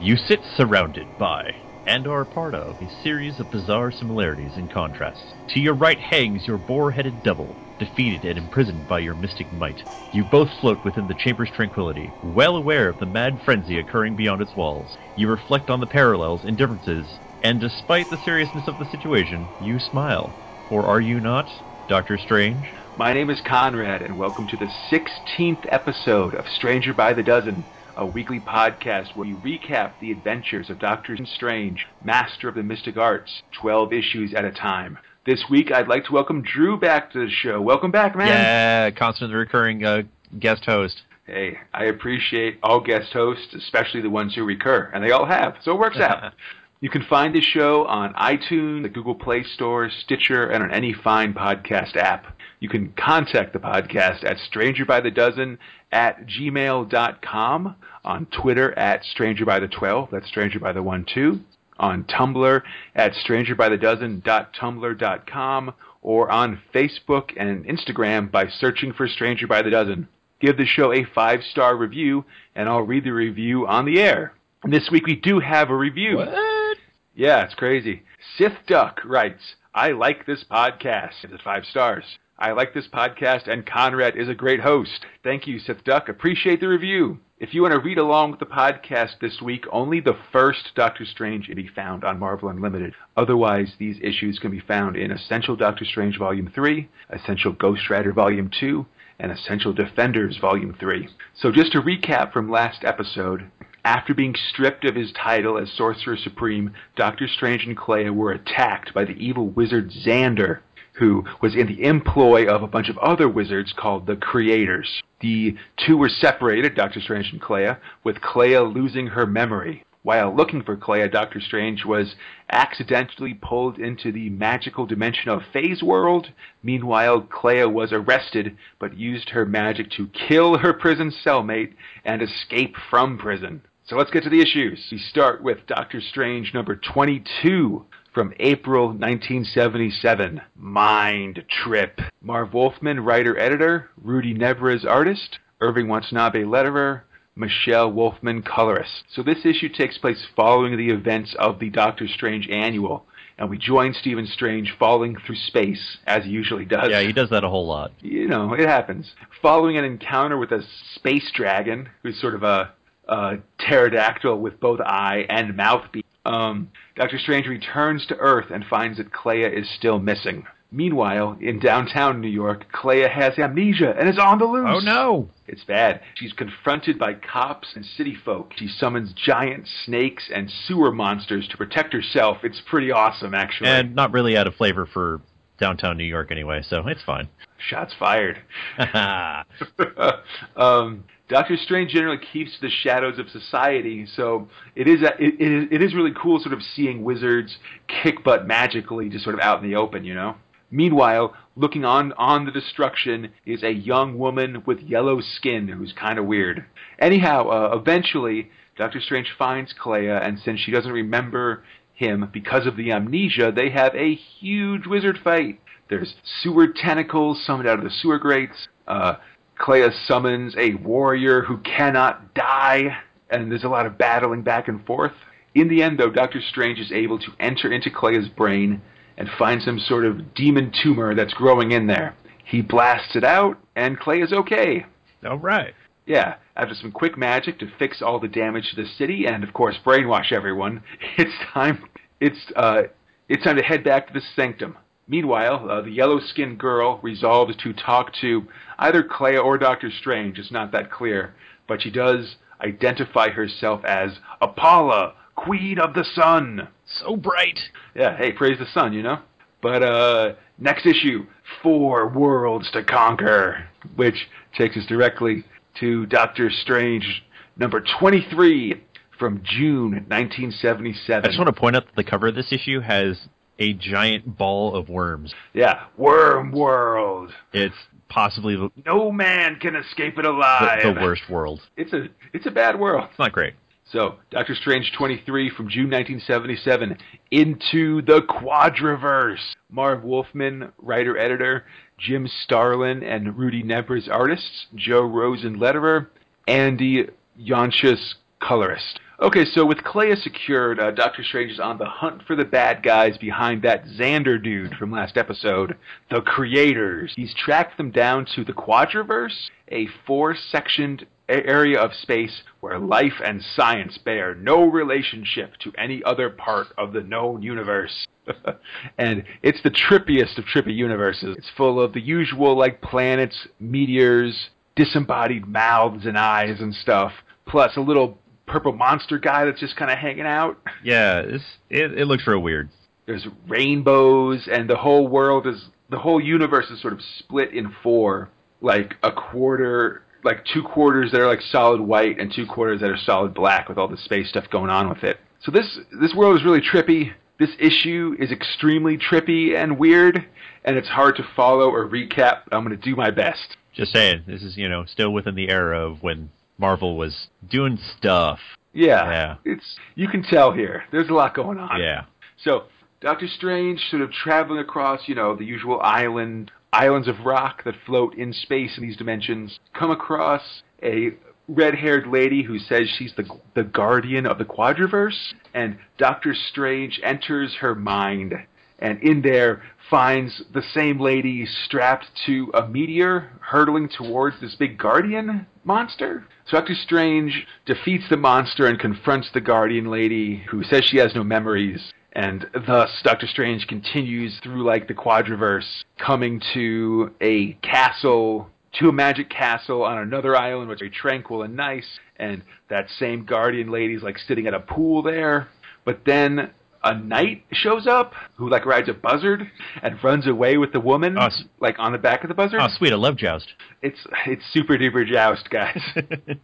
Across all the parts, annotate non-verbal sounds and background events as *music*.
You sit surrounded by, and are part of, a series of bizarre similarities and contrasts. To your right hangs your boar headed double, defeated and imprisoned by your mystic might. You both float within the chamber's tranquility, well aware of the mad frenzy occurring beyond its walls. You reflect on the parallels and differences, and despite the seriousness of the situation, you smile. Or are you not, Doctor Strange? My name is Conrad, and welcome to the 16th episode of Stranger by the Dozen, a weekly podcast where we recap the adventures of Doctor Strange, master of the mystic arts, 12 issues at a time. This week, I'd like to welcome Drew back to the show. Welcome back, man. Yeah, constant recurring uh, guest host. Hey, I appreciate all guest hosts, especially the ones who recur, and they all have, so it works out. *laughs* You can find this show on iTunes, the Google Play Store, Stitcher, and on any fine podcast app. You can contact the podcast at strangerbythedozen at gmail.com, on Twitter at strangerbythe12, that's stranger by the one two, on Tumblr at strangerbythedozen.tumblr.com, or on Facebook and Instagram by searching for Stranger by the Dozen. Give the show a five star review, and I'll read the review on the air. And this week we do have a review. What? Yeah, it's crazy. Sith Duck writes, I like this podcast. It's five stars. I like this podcast, and Conrad is a great host. Thank you, Sith Duck. Appreciate the review. If you want to read along with the podcast this week, only the first Doctor Strange can be found on Marvel Unlimited. Otherwise, these issues can be found in Essential Doctor Strange Volume 3, Essential Ghost Rider Volume 2, and Essential Defenders Volume 3. So just to recap from last episode, after being stripped of his title as Sorcerer Supreme, Doctor Strange and Clea were attacked by the evil wizard Xander, who was in the employ of a bunch of other wizards called the Creators. The two were separated, Doctor Strange and Clea, with Clea losing her memory. While looking for Clea, Doctor Strange was accidentally pulled into the magical dimension of Phase World. Meanwhile, Clea was arrested, but used her magic to kill her prison cellmate and escape from prison. So let's get to the issues. We start with Doctor Strange number 22 from April 1977. Mind Trip. Marv Wolfman, writer editor. Rudy Nebres, artist. Irving Watanabe, letterer. Michelle Wolfman, colorist. So this issue takes place following the events of the Doctor Strange annual. And we join Stephen Strange falling through space, as he usually does. Yeah, he does that a whole lot. You know, it happens. Following an encounter with a space dragon, who's sort of a, a pterodactyl with both eye and mouth beat, um, Doctor Strange returns to Earth and finds that Clea is still missing. Meanwhile, in downtown New York, Clea has amnesia and is on the loose. Oh no! It's bad. She's confronted by cops and city folk. She summons giant snakes and sewer monsters to protect herself. It's pretty awesome, actually. And not really out of flavor for downtown New York anyway, so it's fine. Shots fired. *laughs* *laughs* um, Doctor Strange generally keeps the shadows of society, so it is, a, it, it is it is really cool, sort of seeing wizards kick butt magically, just sort of out in the open, you know. Meanwhile, looking on on the destruction is a young woman with yellow skin who's kind of weird. Anyhow, uh, eventually, Doctor Strange finds Clea, and since she doesn't remember him because of the amnesia, they have a huge wizard fight. There's sewer tentacles summoned out of the sewer grates. Uh, Clea summons a warrior who cannot die, and there's a lot of battling back and forth. In the end, though, Doctor Strange is able to enter into Clea's brain and find some sort of demon tumor that's growing in there. He blasts it out, and Clea is okay. All right. Yeah, after some quick magic to fix all the damage to the city, and of course brainwash everyone, *laughs* it's time. It's uh, it's time to head back to the sanctum. Meanwhile, uh, the yellow-skinned girl resolves to talk to either Clea or Doctor Strange. It's not that clear, but she does identify herself as Apollo, Queen of the Sun. So bright. Yeah, hey, praise the sun, you know? But uh next issue, Four Worlds to Conquer, which takes us directly to Doctor Strange number 23 from June 1977. I just want to point out that the cover of this issue has a giant ball of worms. Yeah, Worm World. It's possibly the, No man can escape it alive. the worst world. It's a it's a bad world. It's not great. So, Doctor Strange 23 from June 1977, Into the Quadriverse. Marv Wolfman, writer editor, Jim Starlin and Rudy Nebres artists, Joe Rosen letterer, Andy Yanchus colorist. Okay, so with Clea secured, uh, Doctor Strange is on the hunt for the bad guys behind that Xander dude from last episode, the Creators. He's tracked them down to the Quadriverse, a four-sectioned area of space where life and science bear no relationship to any other part of the known universe. *laughs* and it's the trippiest of trippy universes. It's full of the usual like planets, meteors, disembodied mouths and eyes and stuff, plus a little purple monster guy that's just kind of hanging out. *laughs* Yeah, it's, it it looks real weird. There's rainbows, and the whole world is the whole universe is sort of split in four, like a quarter, like two quarters that are like solid white, and two quarters that are solid black, with all the space stuff going on with it. So this this world is really trippy. This issue is extremely trippy and weird, and it's hard to follow or recap. I'm going to do my best. Just saying, this is you know still within the era of when Marvel was doing stuff. Yeah, Yeah. it's you can tell here. There's a lot going on. Yeah. So Doctor Strange, sort of traveling across, you know, the usual island islands of rock that float in space in these dimensions, come across a red-haired lady who says she's the the guardian of the quadriverse, and Doctor Strange enters her mind, and in there finds the same lady strapped to a meteor hurtling towards this big guardian monster. So Doctor Strange defeats the monster and confronts the guardian lady who says she has no memories. And thus, Doctor Strange continues through like the quadriverse, coming to a castle, to a magic castle on another island, which is very tranquil and nice. And that same guardian lady's like sitting at a pool there. But then a knight shows up who like rides a buzzard and runs away with the woman, Oh, like on the back of the buzzard. Oh, sweet! I love Joust. It's it's super duper joust, guys.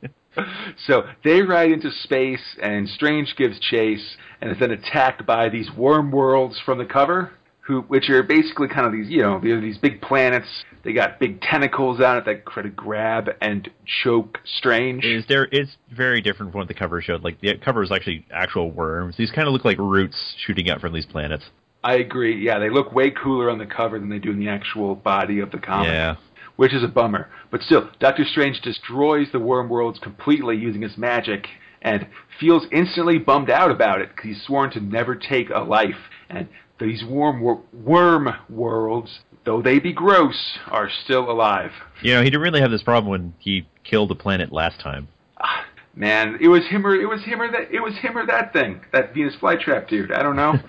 *laughs* so they ride into space, and Strange gives chase, and is then attacked by these worm worlds from the cover, who which are basically kind of these you know these big planets. They got big tentacles on it that try to grab and choke Strange. is there? It's very different from what the cover showed. Like the cover is actually actual worms. These kind of look like roots shooting out from these planets. I agree. Yeah, they look way cooler on the cover than they do in the actual body of the comic. Yeah. which is a bummer. But still, Doctor Strange destroys the worm worlds completely using his magic and feels instantly bummed out about it because he's sworn to never take a life. And these worm, wor- worm worlds, though they be gross, are still alive. You know, he didn't really have this problem when he killed the planet last time. Ah, man, it was him or it was him or that it was him or that thing, that Venus flytrap dude. I don't know. *laughs*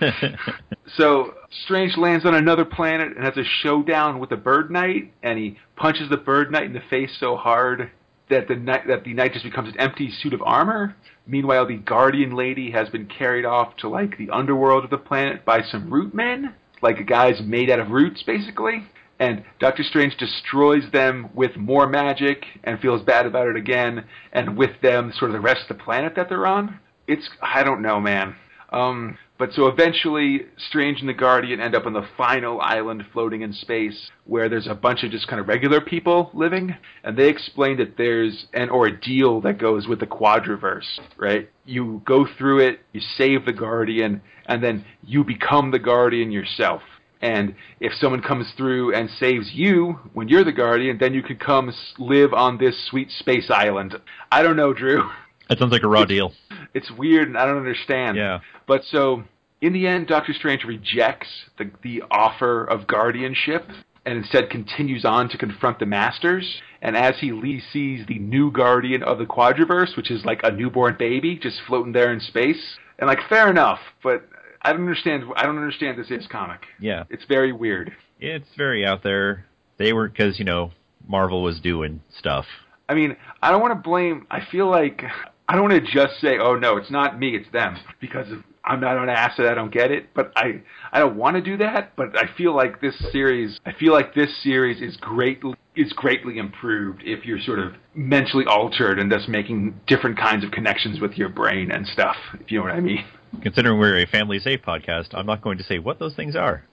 So Strange lands on another planet and has a showdown with the Bird Knight, and he punches the Bird Knight in the face so hard that the knight that the knight just becomes an empty suit of armor. Meanwhile, the Guardian Lady has been carried off to like the underworld of the planet by some root men, like a guys made out of roots, basically. And Doctor Strange destroys them with more magic and feels bad about it again, and with them, sort of the rest of the planet that they're on. It's I don't know, man. Um, but so eventually, Strange and the Guardian end up on the final island floating in space, where there's a bunch of just kind of regular people living, and they explain that there's an ordeal that goes with the Quadriverse, right? You go through it, you save the Guardian, and then you become the Guardian yourself. And if someone comes through and saves you when you're the Guardian, then you can come live on this sweet space island. I don't know, Drew. *laughs* That sounds like a raw deal. It's weird and I don't understand. Yeah. But so, in the end, Doctor Strange rejects the, the offer of guardianship and instead continues on to confront the Masters. And as he le- sees the new guardian of the Quadriverse, which is like a newborn baby just floating there in space, and like fair enough, but I don't understand. I don't understand this is comic. Yeah. It's very weird. It's very out there. They were because you know Marvel was doing stuff. I mean, I don't want to blame. I feel like I don't want to just say, "Oh no, it's not me, it's them," because I'm not an asset. I don't get it. But I, I don't want to do that. But I feel like this series, I feel like this series is greatly is greatly improved if you're sort of mentally altered and thus making different kinds of connections with your brain and stuff. If you know what I mean. Considering we're a family safe podcast, I'm not going to say what those things are.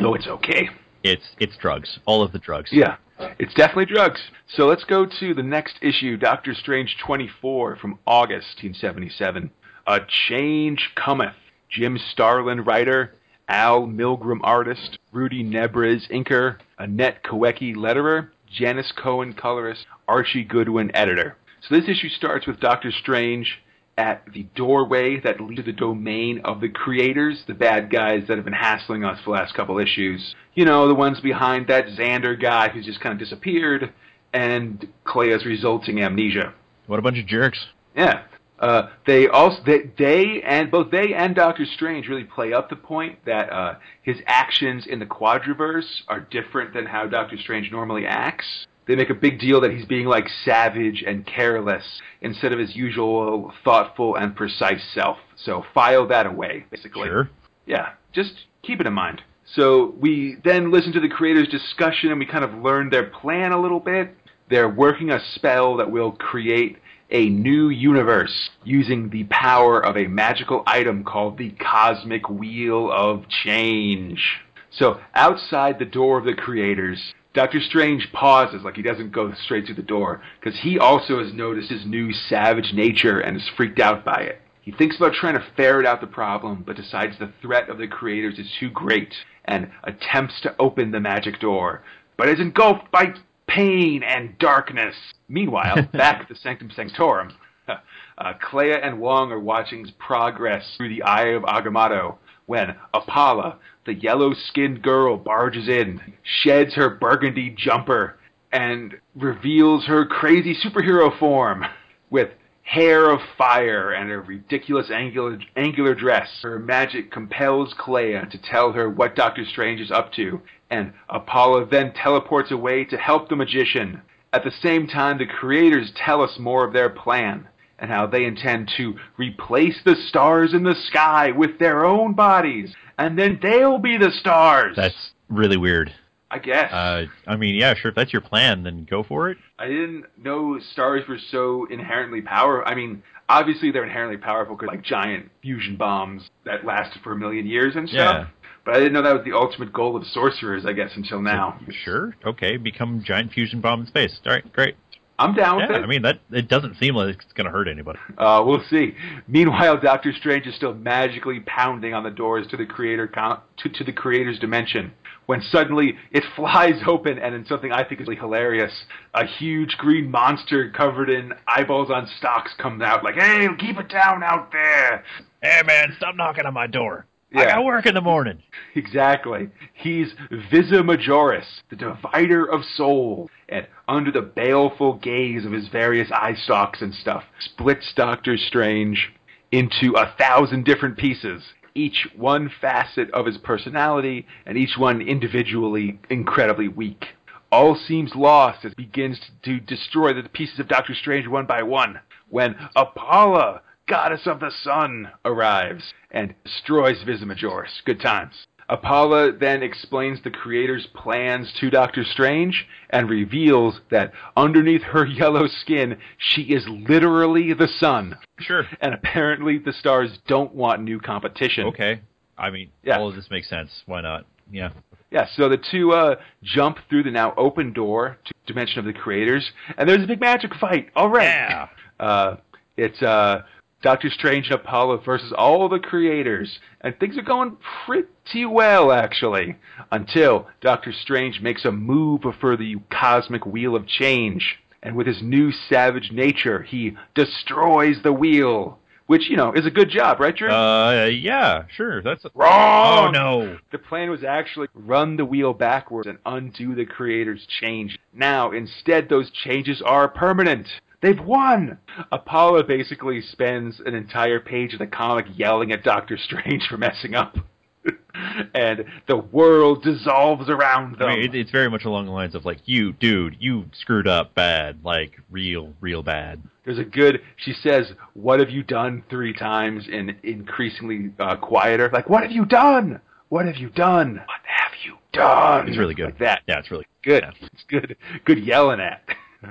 Though it's okay. It's it's drugs. All of the drugs. Yeah, it's definitely drugs. So let's go to the next issue, Doctor Strange 24 from August 1977. A Change Cometh. Jim Starlin, writer. Al Milgrom, artist. Rudy Nebres, inker. Annette Kawecki, letterer. Janice Cohen, colorist. Archie Goodwin, editor. So this issue starts with Doctor Strange at the doorway that leads to the domain of the creators, the bad guys that have been hassling us for the last couple issues. You know, the ones behind that Xander guy who's just kind of disappeared, and Clea's resulting amnesia. What a bunch of jerks. Yeah. Uh, they also they, they and both they and Doctor Strange really play up the point that uh, his actions in the Quadriverse are different than how Doctor Strange normally acts. They make a big deal that he's being like savage and careless instead of his usual thoughtful and precise self. So file that away, basically. Sure. Yeah, just keep it in mind. So we then listen to the creators' discussion and we kind of learn their plan a little bit. They're working a spell that will create a new universe using the power of a magical item called the Cosmic Wheel of Change. So outside the door of the creators, Doctor Strange pauses like he doesn't go straight to the door because he also has noticed his new savage nature and is freaked out by it. He thinks about trying to ferret out the problem, but decides the threat of the creators is too great and attempts to open the magic door, but is engulfed by pain and darkness. Meanwhile, *laughs* back at the Sanctum Sanctorum, *laughs* uh, Clea and Wong are watching his progress through the Eye of Agamotto when Apollo, the yellow-skinned girl, barges in, sheds her burgundy jumper, and reveals her crazy superhero form with hair of fire and a ridiculous angular, angular dress. Her magic compels Clea to tell her what Doctor Strange is up to, and Apollo then teleports away to help the magician. At the same time, the creators tell us more of their plan and how they intend to replace the stars in the sky with their own bodies, and then they'll be the stars. That's really weird. I guess. Uh, I mean, yeah, sure. If that's your plan, then go for it. I didn't know stars were so inherently powerful. I mean, obviously they're inherently powerful because like giant fusion bombs that lasted for a million years and stuff. Yeah. But I didn't know that was the ultimate goal of sorcerers. I guess until now. Sure. Okay. Become giant fusion bomb in space. All right. Great. I'm down with Yeah. it. I mean, that it doesn't seem like it's gonna hurt anybody. Uh, we'll see. Meanwhile, Doctor Strange is still magically pounding on the doors to the creator con- to, to the creator's dimension. When suddenly it flies *laughs* open, and in something I think is really hilarious, a huge green monster covered in eyeballs on stalks comes out, like, "Hey, keep it down out there!" Hey, man, stop knocking on my door. I gotta work in the morning. *laughs* Exactly. He's Visa Majoris, the divider of souls, and under the baleful gaze of his various eye stalks and stuff, splits Doctor Strange into a thousand different pieces, each one facet of his personality, and each one individually incredibly weak. All seems lost as he begins to destroy the pieces of Doctor Strange one by one, when Apollo, goddess of the sun, arrives and destroys Visimajoris. Good times. Apollo then explains the creator's plans to Doctor Strange and reveals that underneath her *laughs* yellow skin, she is literally the sun. Sure. And apparently the stars don't want new competition. Okay. I mean, Yeah. all of this makes sense. Why not? Yeah. Yeah, so the two uh, jump through the now open door to Dimension of the Creators, and there's a big magic fight. All right. Yeah. Uh, it's uh, Doctor Strange and Apollo versus all the creators, and things are going pretty well, actually, until Doctor Strange makes a move for the cosmic wheel of change, and with his new savage nature, he destroys the wheel, which you know is a good job, right, Drew? Uh, yeah, sure. That's Wrong. Oh no. The plan was actually run the wheel backwards and undo the creator's change. Now, instead, those changes are permanent. They've won! Apollo basically spends an entire page of the comic yelling at Doctor Strange for messing up. *laughs* and the world dissolves around them. I mean, it, it's very much along the lines of like, you, dude, you screwed up bad, like real, real bad. There's a good, she says, What have you done three times in increasingly uh, quieter? Like, What have you done? What have you done? What have you done? It's really good. Like that. Yeah, it's really Good. Yeah. It's good. Good yelling at.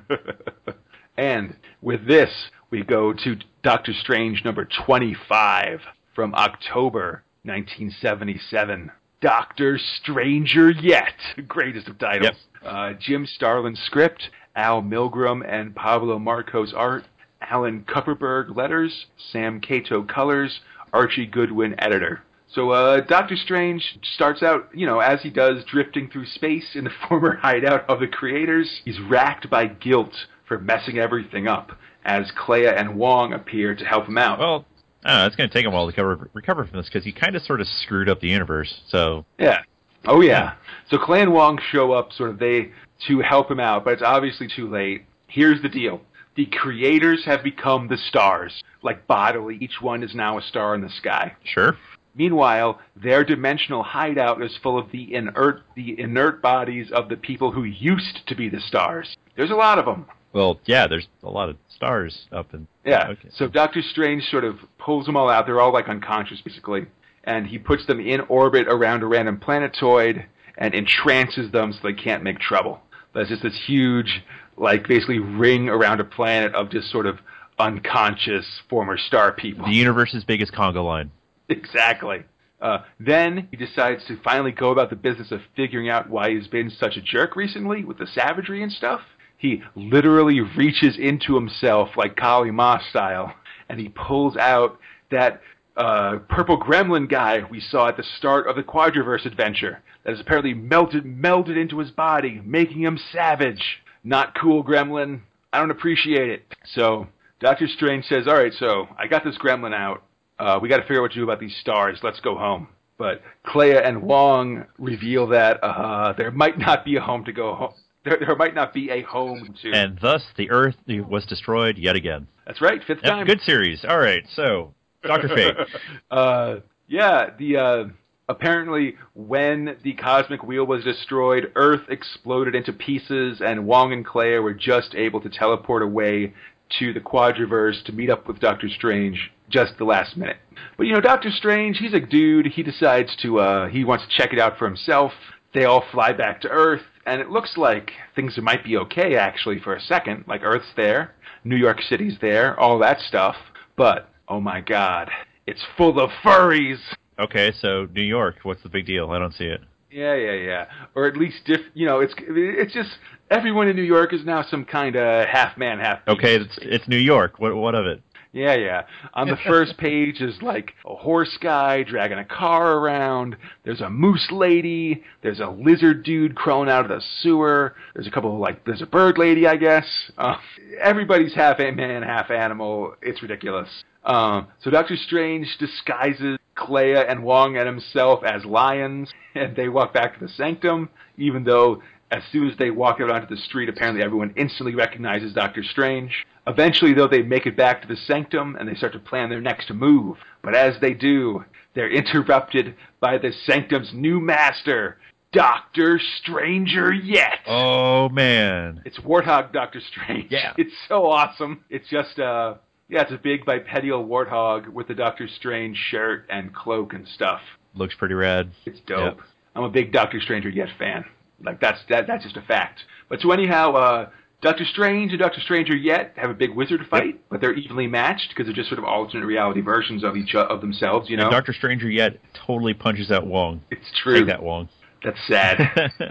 *laughs* and with this, we go to Doctor Strange number 25 from October 1977. Doctor Stranger Yet. *laughs* Greatest of titles. Uh, Jim Starlin script, Al Milgrom and Pablo Marcos art, Alan Kupperberg letters, Sam Cato colors, Archie Goodwin editor. So uh, Doctor Strange starts out, you know, as he does, drifting through space in the *laughs* former hideout of the creators. He's racked by guilt for messing everything up as Clea and Wong appear to help him out. Well, I don't know, it's going to take him a while to recover, recover from this because he kind of sort of screwed up the universe. So Yeah. Oh yeah. So Clea and Wong show up sort of they to help him out, but it's obviously too late. Here's the deal. The creators have become the stars. Like bodily, each one is now a star in the sky. sure. Meanwhile, their dimensional hideout is full of the inert the inert bodies of the people who used to be the stars. There's a lot of them. Well, yeah, there's a lot of stars up in. Yeah. Okay. So Doctor Strange sort of pulls them all out. They're all like unconscious, basically, and he puts them in orbit around a random planetoid and entrances them so they can't make trouble. There's just this huge, like, basically ring around a planet of just sort of unconscious former star people. The universe's biggest conga line. Exactly. Uh, then he decides to finally go about the business of figuring out why he's been such a jerk recently with the savagery and stuff. He literally reaches into himself like Kali Ma style, and he pulls out that uh, purple gremlin guy we saw at the start of the Quadriverse adventure that has apparently melted melded into his body, making him savage. Not cool, gremlin. I don't appreciate it. So Doctor Strange says, "All right, so I got this gremlin out. Uh, we got to figure out what to do about these stars. Let's go home." But Clea and Wong reveal that uh, there might not be a home to go home. There, there might not be a home to. And thus, the Earth was destroyed yet again. That's right, fifth Yep, time. good series. All right, so Doctor Fate. *laughs* uh, yeah, the uh, apparently when the cosmic wheel was destroyed, Earth exploded into pieces, and Wong and Clea were just able to teleport away to the Quadriverse to meet up with Doctor Strange just the last minute. But you know, Doctor Strange, he's a dude. He decides to uh, he wants to check it out for himself. They all fly back to Earth, and it looks like things might be okay actually for a second. Like Earth's there, New York City's there, all that stuff. But oh my God, it's full of furries. Okay, so New York. What's the big deal? I don't see it. Yeah, yeah, yeah. Or at least, diff, you know, it's it's just everyone in New York is now some kind of half man, half. beast. Okay, it's it's New York. What what of it? Yeah, yeah. On the first *laughs* page is like a horse guy dragging a car around. There's a moose lady. There's a lizard dude crawling out of the sewer. There's a couple of like, there's a bird lady, I guess. Uh, everybody's half a man, half animal. It's ridiculous. Um, so Doctor Strange disguises Clea and Wong and himself as lions, *laughs* and they walk back to the sanctum, even though as soon as they walk out onto the street, apparently everyone instantly recognizes Doctor Strange. Eventually, though, they make it back to the sanctum and they start to plan their next move. But as they do, they're interrupted by the sanctum's new master, Doctor Stranger Yet. Oh man. It's Warthog Doctor Strange. Yeah. *laughs* It's so awesome. It's just uh yeah, it's a big bipedal warthog with the Doctor Strange shirt and cloak and stuff. Looks pretty rad. It's dope. I'm a big Doctor Stranger Yet fan. Like that's that that's just a fact. But so anyhow, uh Doctor Strange and Doctor Stranger Yet have a big wizard fight, but they're evenly matched because they're just sort of alternate reality versions of each of themselves, you know. And Doctor Stranger yet totally punches out Wong. it's true. Take that Wong. That's sad.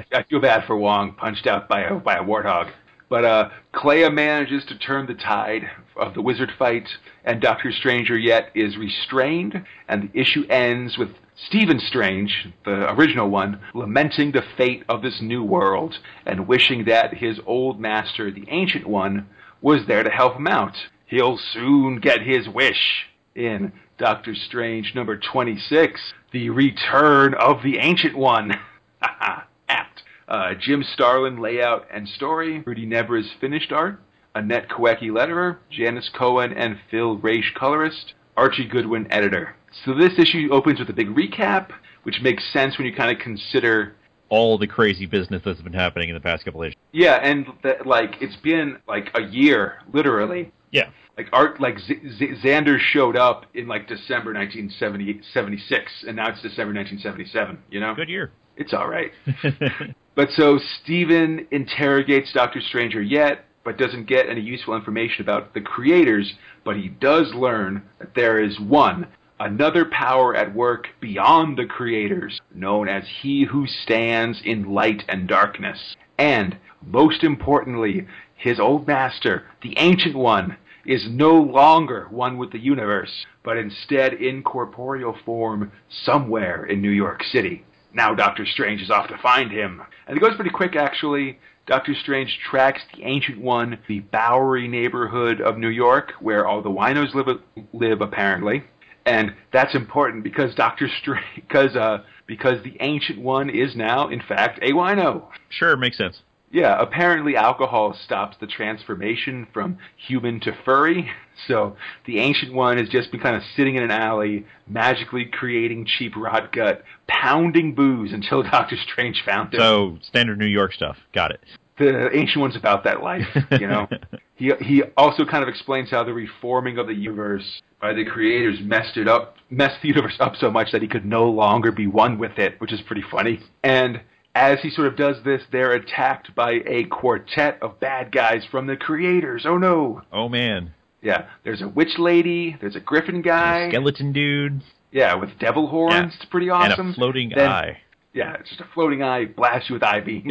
*laughs* I feel bad for Wong, punched out by a by a warthog. But uh, Clea manages to turn the tide of the wizard fight, and Doctor Stranger yet is restrained, and the issue ends with Stephen Strange, the original one, lamenting the fate of this new world and wishing that his old master, the Ancient One, was there to help him out. He'll soon get his wish. In Doctor Strange number 26, The Return of the Ancient One. *laughs* Apt. Uh, Jim Starlin layout and story, Rudy Nebres finished art, Annette Kawecki letterer, Janice Cohen and Phil Raish colorist, Archie Goodwin editor. So this issue opens with a big recap, which makes sense when you kind of consider All the crazy business that's been happening in the past couple issues. yeah, and that like it's been like a year, literally. Yeah. Like art, like Z- Z- Xander showed up in like December 1976, and now it's December 1977. You know, Good year. it's all right. *laughs* But so Stephen interrogates Doctor Stranger yet, but doesn't get any useful information about the creators, but he does learn that there is one, another power at work beyond the creators, known as He Who Stands in Light and Darkness. And, most importantly, his old master, the Ancient One, is no longer one with the universe, but instead in corporeal form somewhere in New York City. Now Doctor Strange is off to find him. And it goes pretty quick, actually. Doctor Strange tracks the Ancient One, the Bowery neighborhood of New York, where all the winos live, live apparently, and that's important because Doctor Strange, *laughs* because uh, because the Ancient One is now, in fact, a wino. Sure, makes sense. Yeah, apparently alcohol stops the transformation from human to furry. *laughs* So the Ancient One has just been kind of sitting in an alley, magically creating cheap rot gut, pounding booze until *laughs* Doctor Strange found him. So standard New York stuff. Got it. The Ancient One's about that life, you know. he he also kind of explains how the reforming of the universe by the creators messed it up, messed the universe up so much that he could no longer be one with it, which is pretty funny. And as he sort of does this, they're attacked by a quartet of bad guys from the creators. Oh no! Oh man. Yeah, there's a witch lady, there's a griffin guy, a skeleton dude. Yeah, with devil horns. Yeah. It's pretty awesome. And a floating then, eye. Yeah, it's just a floating eye, blasts you with eye beams.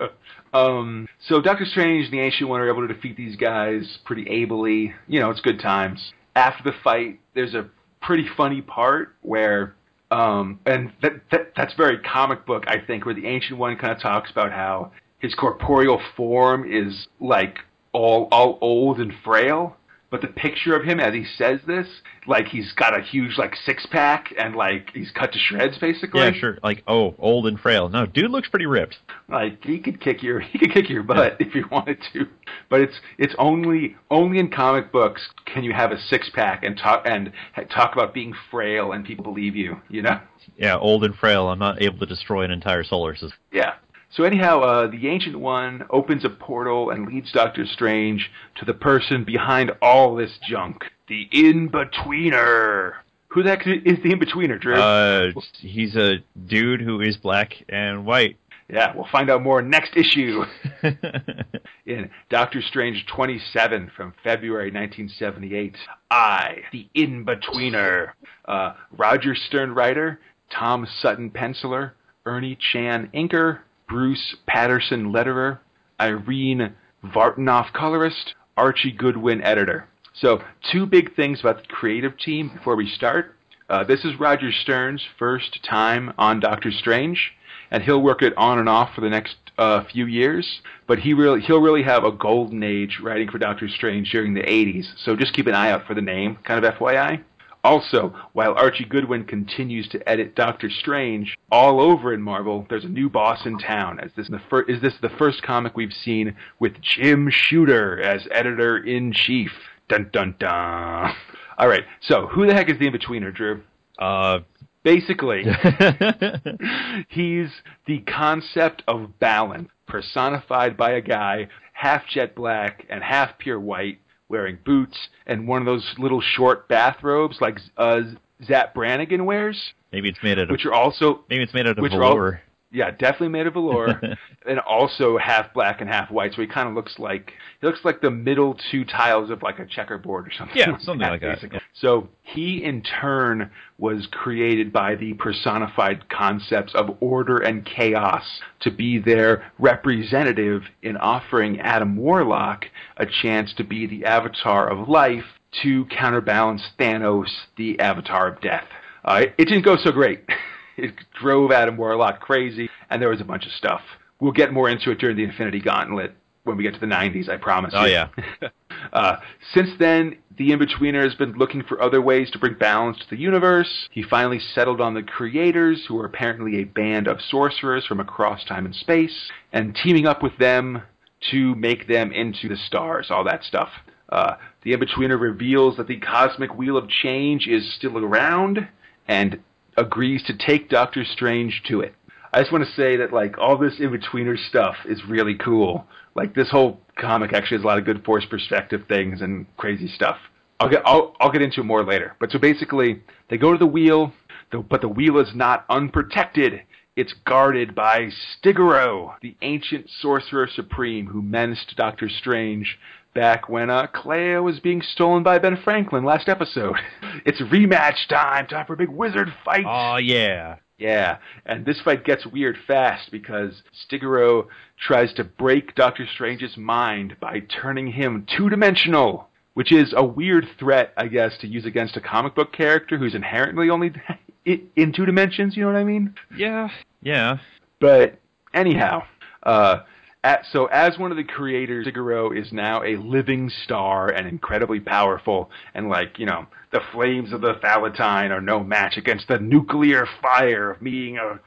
Yep. *laughs* um, so Doctor Strange and the Ancient One are able to defeat these guys pretty ably. You know, it's good times. After the fight, there's a pretty funny part where um, and that, that that's very comic book, I think, where the Ancient One kind of talks about how his corporeal form is like all all old and frail, but the picture of him as he says this, like he's got a huge like six pack and like he's cut to shreds basically. Yeah, sure. Like oh, old and frail. No, dude looks pretty ripped. Like he could kick your he could kick your butt yeah. if he wanted to. But it's it's only only in comic books can you have a six pack and talk and talk about being frail and people believe you. You know. Yeah, old and frail. I'm not able to destroy an entire solar system. Yeah. So anyhow, uh, the Ancient One opens a portal and leads Doctor Strange to the person behind all this junk, the In-Betweener. Who the heck is the In-Betweener, Drew? Uh, he's a dude who is black and white. Yeah, we'll find out more next issue. *laughs* *laughs* in Doctor Strange 27 from February 1978. I, the In-Betweener. Uh, Roger Stern writer, Tom Sutton penciler, Ernie Chan inker, Bruce Patterson letterer, Irene Vartanoff colorist, Archie Goodwin editor. So, two big things about the creative team before we start. Uh, this is Roger Stern's first time on Doctor Strange, and he'll work it on and off for the next uh, few years. But he really he'll really have a golden age writing for Doctor Strange during the 80s. So just keep an eye out for the name, kind of FYI. Also, while Archie Goodwin continues to edit Doctor Strange all over in Marvel, there's a new boss in town. As this the fir- is this the first comic we've seen with Jim Shooter as editor in chief? Dun dun dun. All right, so who the heck is the in betweener, Drew? Uh, basically, *laughs* he's the concept of balance personified by a guy half jet black and half pure white wearing boots and one of those little short bathrobes like uh, Zapp Brannigan wears. Maybe it's made out of which are also maybe it's made out of velour. Yeah, definitely made of velour, *laughs* and also half black and half white. So he kind of looks like he looks like the middle two tiles of like a checkerboard or something. Yeah, something like that. Basically. So he in turn was created by the personified concepts of order and chaos to be their representative in offering Adam Warlock a chance to be the avatar of life to counterbalance Thanos, the avatar of death. Uh, it didn't go so great. *laughs* it drove Adam Warlock crazy, and there was a bunch of stuff. We'll get more into it during the Infinity Gauntlet when we get to the 90s, I promise. Oh, yeah. *laughs* uh, since then, the In-Betweener has been looking for other ways to bring balance to the universe. He finally settled on the Creators, who are apparently a band of sorcerers from across time and space, and teaming up with them to make them into the stars, all that stuff. Uh, the In-Betweener reveals that the cosmic wheel of change is still around, and agrees to take Doctor Strange to it. I just want to say that like all this in betweener stuff is really cool. Like this whole comic actually has a lot of good force perspective things and crazy stuff. I'll get I'll I'll get into it more later. But so basically, they go to the wheel, but the wheel is not unprotected. It's guarded by Stigaro, the ancient sorcerer supreme who menaced Doctor Strange back when uh, Clea was being stolen by Ben Franklin last episode. *laughs* it's rematch time, time for a big wizard fight. Oh yeah. Yeah, and this fight gets weird fast because Stigaro tries to break Doctor Strange's mind by turning him two-dimensional, which is a weird threat, I guess, to use against a comic book character who's inherently only *laughs* in two dimensions, you know what I mean? Yeah. Yeah. But anyhow, uh, At, so, as one of the creators, Stigaro is now a living star and incredibly powerful, and like you know, the flames of the Faltine are no match against the nuclear fire of being a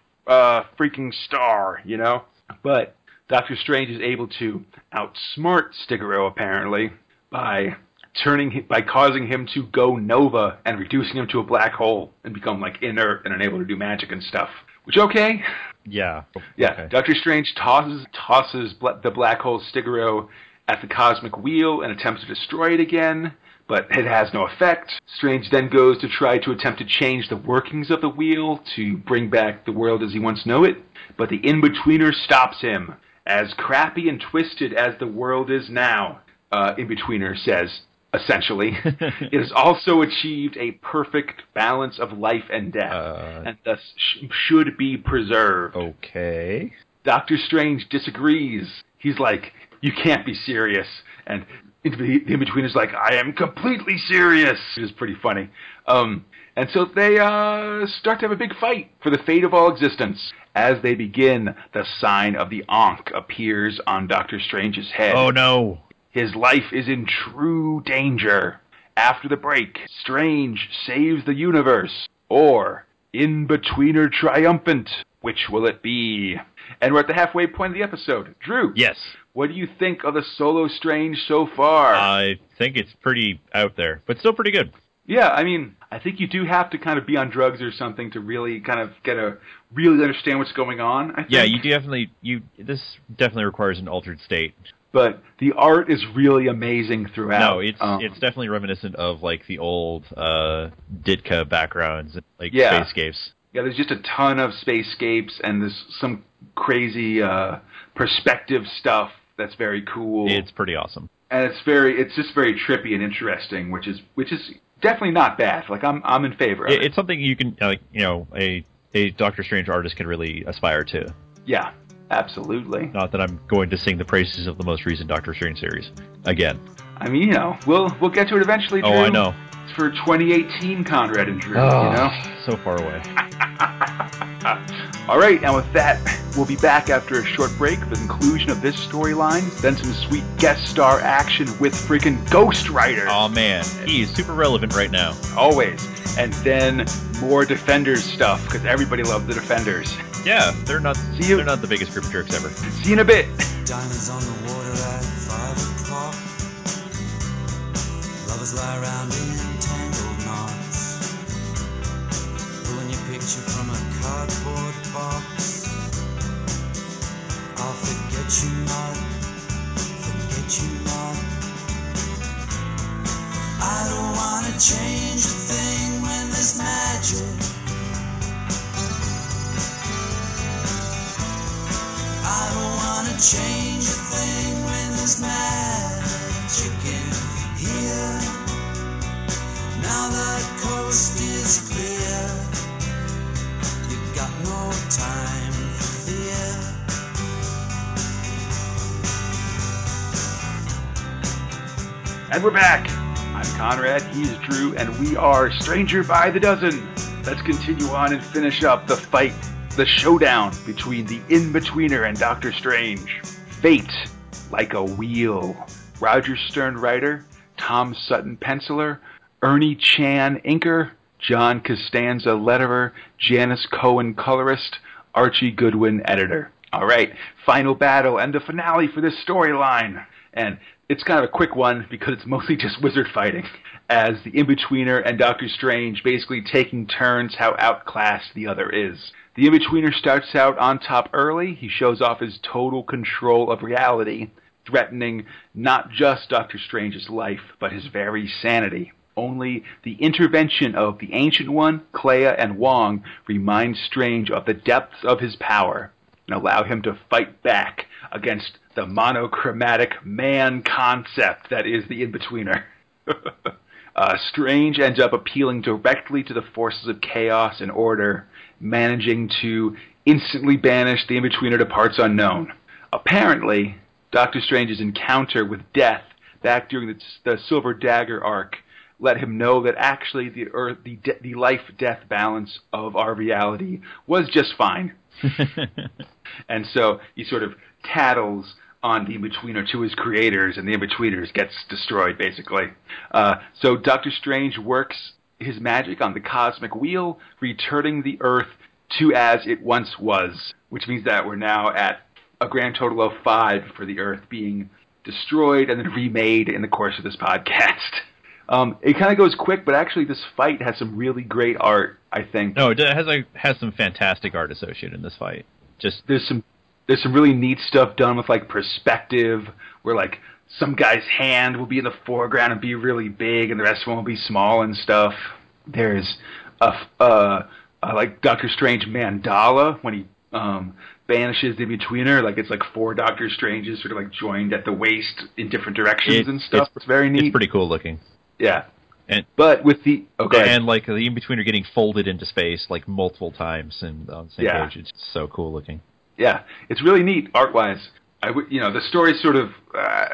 freaking star, you know. But Doctor Strange is able to outsmart Stigaro apparently by turning by causing him to go nova and reducing him to a black hole and become like inert and unable to do magic and stuff. Which okay, Yeah. yeah. Okay. Doctor Strange tosses tosses bla- the black hole Stigaro at the cosmic wheel and attempts to destroy it again, but it has no effect. Strange then goes to try to attempt to change the workings of the wheel to bring back the world as he once knew it, but the in-betweener stops him. As crappy and twisted as the world is now, uh, in-betweener says, essentially, *laughs* it has also achieved a perfect balance of life and death, Uh, and thus sh- should be preserved. Okay. Doctor Strange disagrees. He's like, "You can't be serious," and in the in between is like, "I am completely serious." It is pretty funny. Um, and so they uh, start to have a big fight for the fate of all existence. As they begin, the sign of the Ankh appears on Doctor Strange's head. Oh no. His life is in true danger. After the break, Strange saves the universe. Or, In Betweener triumphant. Which will it be? And we're at the halfway point of the episode. Drew, Yes. what do you think of the solo Strange so far? I think it's pretty out there, but still pretty good. yeah, I mean, I think you do have to kind of be on drugs or something to really kind of get a really understand what's going on. I think. Yeah, you definitely you this definitely requires an altered state. But the art is really amazing throughout. No, it's Um, it's definitely reminiscent of like the old uh Ditko backgrounds, like Yeah. spacescapes. Yeah, there's just a ton of spacescapes and there's some crazy uh, perspective stuff that's very cool. It's pretty awesome. and it's very it's just very trippy and interesting, which is which is definitely not bad. Like I'm I'm in favor of It, it. it's something you can like you know a a Doctor Strange artist can really aspire to. Yeah, absolutely. Not that I'm going to sing the praises of the most recent Doctor Strange series again. I mean, you know, we'll we'll get to it eventually. Drew. Oh, I know. It's for 2018, Conrad and Drew. You ah, know. so far away. *laughs* All right, and with that, we'll be back after a short break for the conclusion of this storyline, then some sweet guest star action with freaking Ghost Rider. Oh man, he is super relevant right now. always. And then more Defenders stuff because everybody loved the Defenders. Yeah, they're not See you- they're not the biggest group of jerks ever. See you in a bit. Diamonds on the water at five o'clock. Lie around in knots. Pulling your picture from a cardboard box. I'll forget you not, forget you not. I don't wanna change a thing when there's magic. I don't wanna change a thing when there's magic is clear. You got no time for fear. And we're back. I'm Conrad, he's Drew, and we are Stranger by the Dozen. Let's continue on and finish up the fight, the showdown between the In-Betweener and Doctor Strange. Fate, like a wheel. Roger Stern writer, Tom Sutton penciler, Ernie Chan inker, John Costanza letterer, Janice Cohen colorist, Archie Goodwin editor. All right, final battle and the finale for this storyline. And it's kind of a quick one because it's mostly *laughs* just wizard fighting, as the in-betweener and Doctor Strange basically taking turns how outclassed the other is. The in-betweener starts out on top early. He shows off his total control of reality, threatening not just Doctor Strange's life, but his very sanity. Only the intervention of the Ancient One, Clea, and Wong remind Strange of the depths of his power and allow him to fight back against the monochromatic man concept that is the in-betweener. *laughs* uh, Strange ends up appealing directly to the forces of chaos and order, managing to instantly banish the in-betweener to parts unknown. Apparently, Doctor Strange's encounter with death back during the, the Silver Dagger arc let him know that actually the earth, the, de- the life-death balance of our reality was just fine. *laughs* And so he sort of tattles on the Inbetweener to his creators, and the Inbetweeners gets destroyed basically. Uh, so Doctor Strange works his magic on the cosmic wheel, returning the Earth to as it once was, which means that we're now at a grand total of five for the Earth being destroyed and then remade in the course of this podcast. *laughs* Um, it kind of goes quick, but actually, this fight has some really great art. I think. No, it has like has some fantastic art associated in this fight. Just there's some there's some really neat stuff done with like perspective, where like some guy's hand will be in the foreground and be really big, and the rest of them will be small and stuff. There's a uh, uh, like Doctor Strange mandala when he um, banishes the betweener. Like it's like four Doctor Stranges sort of like joined at the waist in different directions It- and stuff. it's- It's, very neat. it's pretty cool looking. Yeah. And- but with the oh, go ahead. And like the in between are getting folded into space like multiple times and on the same Yeah. page. It's so cool looking. yeah, it's really neat art wise. I would, you know, the story's sort of uh,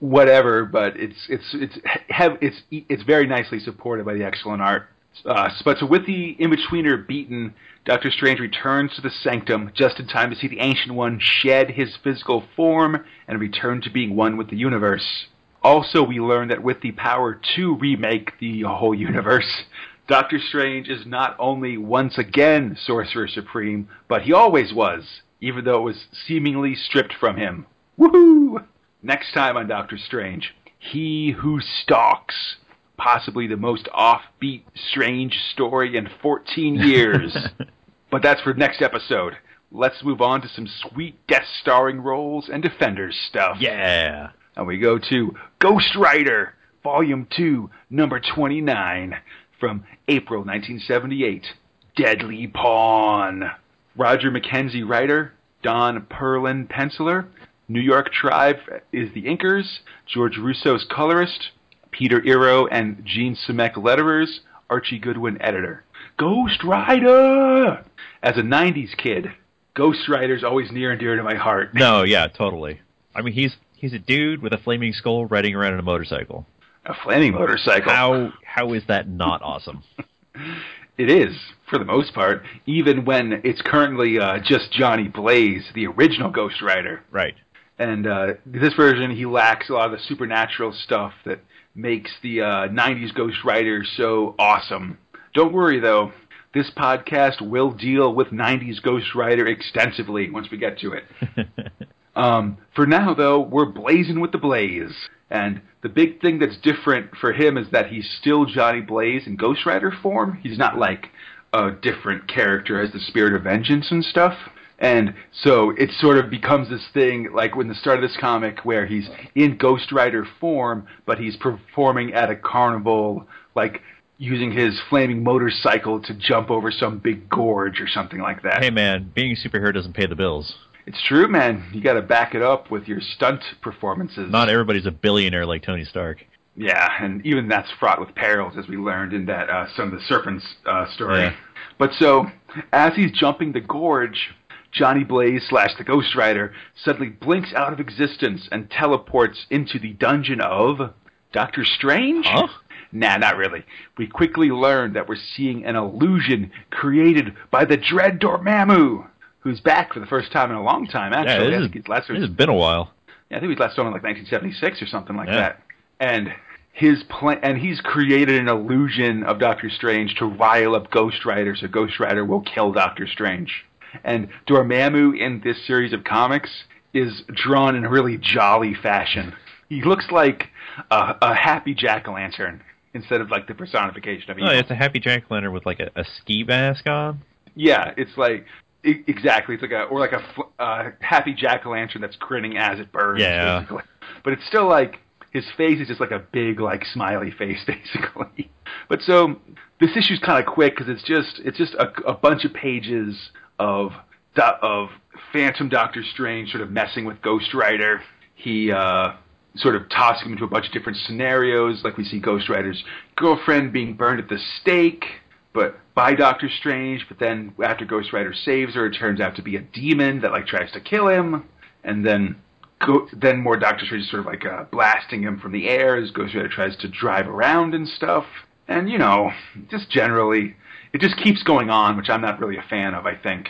whatever, but it's it's it's have it's it's very nicely supported by the excellent art. Uh, but so with the in betweener beaten, Doctor Strange returns to the sanctum just in time to see the Ancient One shed his physical form and return to being one with the universe. Also, we learn that with the power to remake the whole universe, *laughs* Doctor Strange is not only once again Sorcerer Supreme, but he always was, even though it was seemingly stripped from him. Woohoo! Next time on Doctor Strange, He Who Stalks. Possibly the most offbeat, strange story in 14 *laughs* years. but that's for next episode. Let's move on to some sweet guest starring roles and Defenders stuff. Yeah. And we go to Ghost Rider, Volume 2, Number 29, from April 1978. Deadly Pawn. Roger Mackenzie writer, Don Perlin penciler, New York Tribe is the inkers, George Roussos colorist, Peter Iro and Gene Simek letterers, Archie Goodwin editor. Ghost Rider! As a 90s kid, Ghost Rider's always near and dear to my heart. No, yeah, totally. I mean, he's he's a dude with a flaming skull riding around on a motorcycle. A flaming motorcycle. How how is that not awesome? *laughs* It is, for the most part, even when it's currently uh, just Johnny Blaze, the original Ghost Rider. Right. And uh, this version, he lacks a lot of the supernatural stuff that makes the uh, 90s Ghost Rider so awesome. Don't worry, though. This podcast will deal with 90s Ghost Rider extensively once we get to it. *laughs* Um, for now, though, we're blazing with the blaze. And the big thing that's different for him is that he's still Johnny Blaze in Ghost Rider form. He's not like a different character as the Spirit of Vengeance and stuff. And so it sort of becomes this thing, like when the start of this comic, where he's in Ghost Rider form, but he's performing at a carnival, like using his flaming motorcycle to jump over some big gorge or something like that. Hey man, being a superhero doesn't pay the bills. It's true, man. You got to back it up with your stunt performances. Not everybody's a billionaire like Tony Stark. yeah, and even that's fraught with perils, as we learned in that uh, Son of the Serpents uh, story. Yeah. But so, as he's jumping the gorge, Johnny Blaze slash the Ghost Rider suddenly blinks out of existence and teleports into the dungeon of Doctor Strange. Huh? Nah, not really. We quickly learn that we're seeing an illusion created by the Dread Dormammu, who's back for the first time in a long time. Actually, yeah, this is, last this has been a while. yeah, I think he was last on in like 1976 or something like Yeah. that. And his plan, and he's created an illusion of Doctor Strange to rile up Ghost Rider, so Ghost Rider will kill Doctor Strange. And Dormammu in this series of comics is drawn in a really jolly fashion. He looks like a, a happy jack o' lantern instead of like the personification of oh, No, evil. it's a happy jack o' lantern with like a, a ski mask on. Yeah, it's like exactly. It's like a or like a uh, happy jack o' lantern that's grinning as it burns. Yeah. basically. but it's still like his face is just like a big like smiley face, *laughs* basically. But so this issue's kind of quick because it's just it's just a, a bunch of pages of of Phantom Doctor Strange sort of messing with Ghost Rider. He uh, sort of tossing him into a bunch of different scenarios, like we see Ghost Rider's girlfriend being burned at the stake but by Doctor Strange. But then after Ghost Rider saves her, it turns out to be a demon that like tries to kill him, and then go, then more Doctor Strange is sort of like uh, blasting him from the air as Ghost Rider tries to drive around and stuff. And you know, just generally, it just keeps going on, which I'm not really a fan of. I think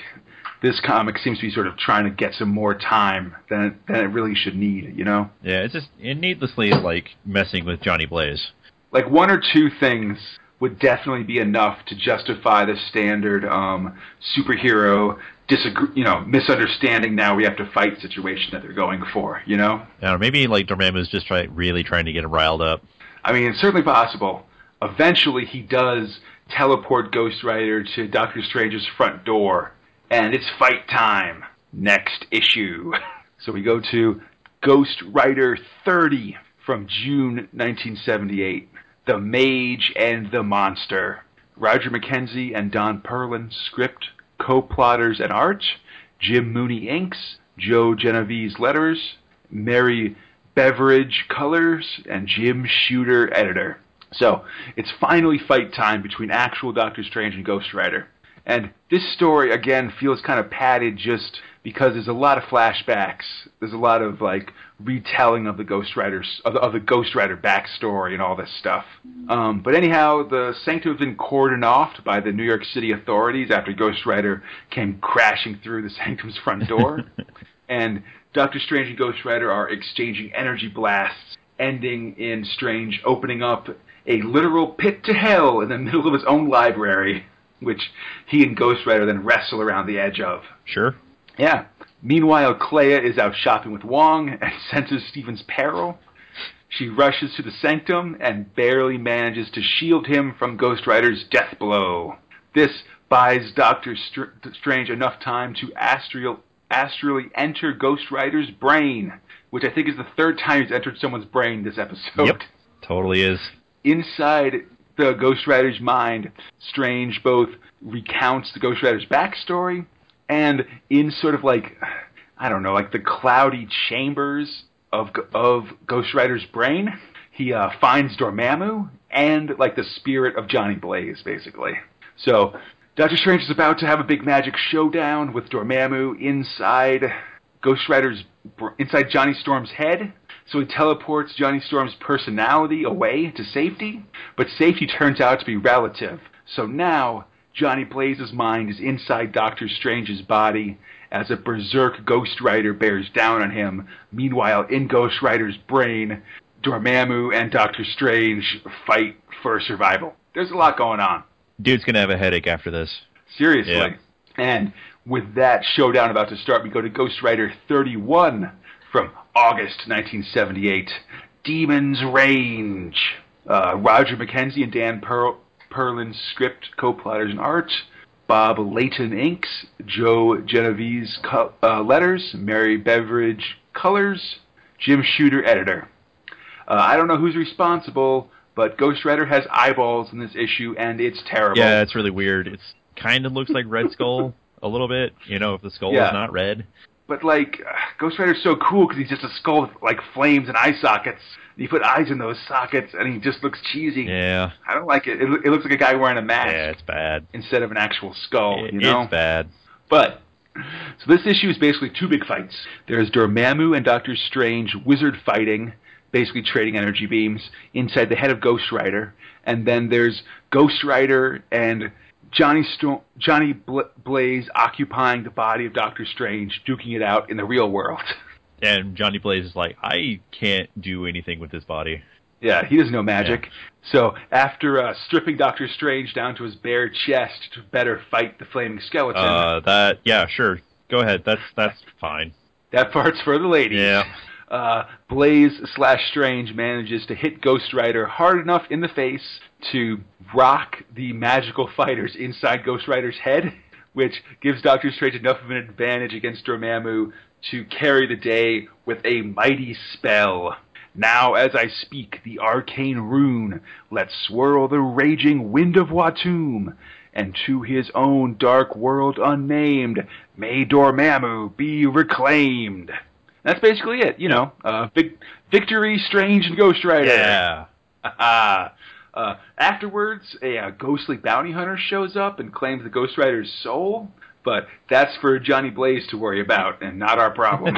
this comic seems to be sort of trying to get some more time than it, than it really should need. You know, Yeah, it's just it needlessly like messing with Johnny Blaze. like one or two things would definitely be enough to justify the standard um, superhero disagree, you know, misunderstanding. Now we have to fight situation that they're going for. You know. I don't maybe like Dormammu's just try, really trying to get him riled up. I mean, it's certainly possible. Eventually, he does teleport Ghost Rider to Doctor Strange's front door, and it's fight time. Next issue. *laughs* So we go to Ghost Rider 30 from June 1978. The Mage and the Monster. Roger McKenzie and Don Perlin script, co-plotters and art. Jim Mooney inks. Joe Genovese letters. Mary Beveridge colors, and Jim Shooter editor. So it's finally fight time between actual Doctor Strange and Ghost Rider. And this story again feels kind of padded just because there's a lot of flashbacks. There's a lot of like retelling of the Ghost Rider's of the, of the Ghost Rider backstory and all this stuff. Um, but anyhow, the Sanctum has been cordoned off by the New York City authorities after Ghost Rider came crashing through the Sanctum's front door, *laughs* and Doctor Strange and Ghost Rider are exchanging energy blasts, ending in Strange opening up a literal pit to hell in the middle of his own library, which he and Ghost Rider then wrestle around the edge of. Sure. Yeah. Meanwhile, Clea is out shopping with Wong and *laughs* senses Stephen's peril. She rushes to the sanctum and barely manages to shield him from Ghost Rider's death blow. This buys Doctor Str- Strange enough time to astral- astrally enter Ghost Rider's brain, which I think is the third time he's entered someone's brain this episode. Yep. Totally is. Inside the Ghost Rider's mind, Strange both recounts the Ghost Rider's backstory and in sort of like I don't know, like the cloudy chambers of of Ghost Rider's brain, he uh, finds Dormammu and like the spirit of Johnny Blaze, basically. So Doctor Strange is about to have a big magic showdown with Dormammu inside Ghost Rider's inside Johnny Storm's head. So he teleports Johnny Storm's personality away to safety, but safety turns out to be relative. So now Johnny Blaze's mind is inside Doctor Strange's body as a berserk Ghost Rider bears down on him. Meanwhile, in Ghost Rider's brain, Dormammu and Doctor Strange fight for survival. There's a lot going on. Dude's gonna have a headache after this. Seriously. Yeah. And with that showdown about to start, we go to Ghost Rider 31 from August 1978. Demon's Range. Uh, Roger McKenzie and Dan per- Perlin script, co-plotters and art. Bob Layton inks. Joe Genovese co- uh, letters. Mary Beveridge colors. Jim Shooter editor. Uh, I don't know who's responsible, but Ghost Rider has eyeballs in this issue, and it's terrible. Yeah, it's really weird. It's kind of looks like Red Skull a little bit. You know, if the skull Yeah. is not red. But like, Ghost Rider's so cool because he's just a skull with like flames and eye sockets. You put eyes in those sockets, and he just looks cheesy. Yeah. I don't like it. it. It looks like a guy wearing a mask Yeah, it's bad. instead of an actual skull. It- you know. It's bad. But so this issue is basically two big fights. There's Dormammu and Doctor Strange wizard fighting, basically trading energy beams inside the head of Ghost Rider, and then there's Ghost Rider and Johnny Sto- Johnny Bla- Blaze occupying the body of Doctor Strange, duking it out in the real world. *laughs* And Johnny Blaze is like, I can't do anything with this body. Yeah, he doesn't know magic. So after uh, stripping Doctor Strange down to his bare chest to better fight the flaming skeleton, Uh, that yeah, sure. Go ahead. That's that's fine. that part's for the ladies. Yeah. Uh, Blaze slash Strange manages to hit Ghost Rider hard enough in the face to rock the magical fighters inside Ghost Rider's head, *laughs* which gives Doctor Strange enough of an advantage against Dormammu to carry the day with a mighty spell. Now, as I speak, the arcane rune lets swirl the raging wind of Watoomb, and to his own dark world unnamed, may Dormammu be reclaimed. That's basically it, you know. Uh, vic- victory, Strange, and Ghost Rider. Yeah. *laughs* uh, afterwards, a uh, ghostly bounty hunter shows up and claims the Ghost Rider's soul, but that's for Johnny Blaze to worry about and not our problem.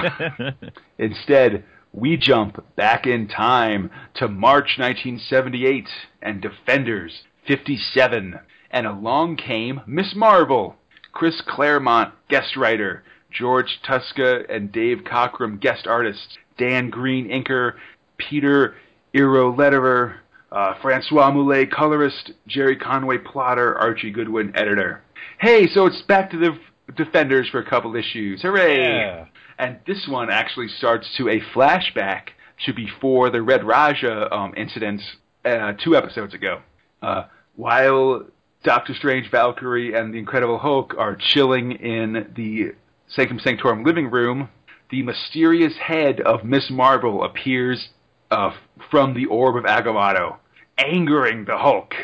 *laughs* Instead, we jump back in time to March 1978 and Defenders 57, and along came Miss Marvel, Chris Claremont, guest writer. George Tuska and Dave Cockrum, guest artists. Dan Green, inker. Peter Iro letterer. Uh, Françoise Mouly, colorist. Gerry Conway, plotter. Archie Goodwin, editor. Hey, so it's back to the Defenders for a couple issues. Hooray! Yeah. And this one actually starts to a flashback to before the Red Raja um, incident uh, two episodes ago. Uh, while Doctor Strange, Valkyrie, and the Incredible Hulk are chilling in the Sanctum Sanctorum living room, the mysterious head of Miss Marvel appears uh, from the orb of Agamotto, angering the Hulk.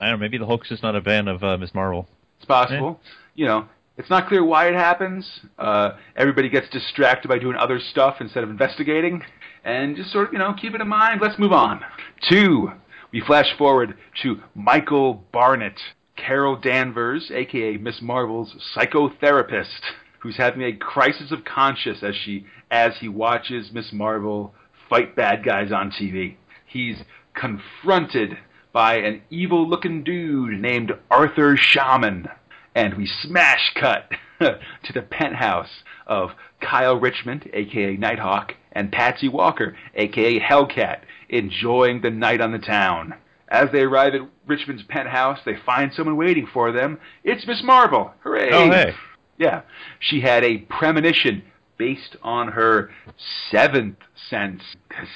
I don't know. Maybe the Hulk's just not a fan of uh, Miss Marvel. It's possible. You know, it's not clear why it happens. Uh, everybody gets distracted by doing other stuff instead of investigating. And just sort of, you know, keep it in mind. Let's move on. Two, we flash forward to Michael Barnett, Carol Danvers, aka Miss Marvel's psychotherapist, who's having a crisis of conscience as she as he watches Miss Marvel fight bad guys on TV. He's confronted by an evil-looking dude named Arthur Shaman, and we smash cut *laughs* to the penthouse of Kyle Richmond, aka Nighthawk, and Patsy Walker, aka Hellcat, enjoying the night on the town. As they arrive at Richmond's penthouse, they find someone waiting for them. It's Miss Marvel. Hooray! Oh, hey. Yeah. She had a premonition based on her seventh sense.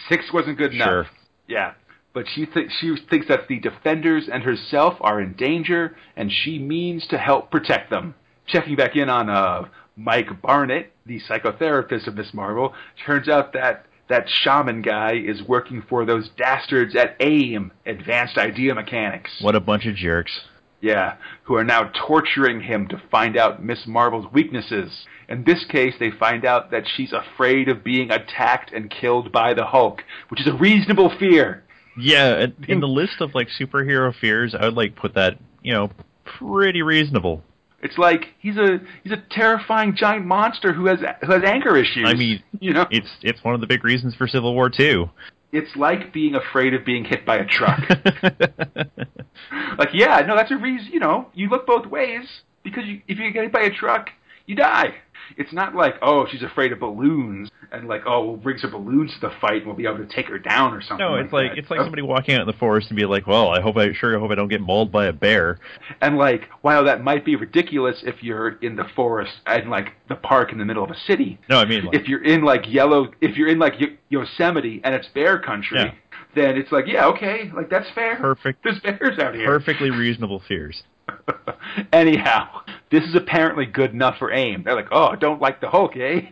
Six wasn't good enough. Sure. Yeah. But she, th- she thinks that the defenders and herself are in danger, and she means to help protect them. Checking back in on uh, Mike Barnett, the psychotherapist of Miss Marvel, turns out that that shaman guy is working for those dastards at AIM, Advanced Idea Mechanics. What a bunch of jerks. Yeah, who are now torturing him to find out Miss Marvel's weaknesses. In this case, they find out that she's afraid of being attacked and killed by the Hulk, which is a reasonable fear. Yeah, *laughs* in- the list of like superhero fears, I would like put that, you know, pretty reasonable. It's like he's a he's a terrifying giant monster who has who has anger issues. I mean, *laughs* you know, It's it's one of the big reasons for Civil War too. it's like being afraid of being hit by a truck. *laughs* like, yeah, no, that's a reason. You know, you look both ways because you, if you get hit by a truck, you die. It's not like, oh, she's afraid of balloons, and like, oh, we'll bring some balloons to the fight, and we'll be able to take her down or something. no, it's like that. it's like Oh. somebody walking out in the forest and be like, "Well, I hope I sure I hope I don't get mauled by a bear." And like, while that might be ridiculous if you're in the forest and like the park in the middle of a city, No, I mean, like, if you're in like yellow, if you're in like Yo- Yosemite and it's bear country, Yeah. then it's like, yeah, okay, like that's fair. Perfect. There's bears out here. perfectly reasonable fears. *laughs* Anyhow, this is apparently good enough for AIM. They're like, oh, don't like the Hulk, eh? *laughs*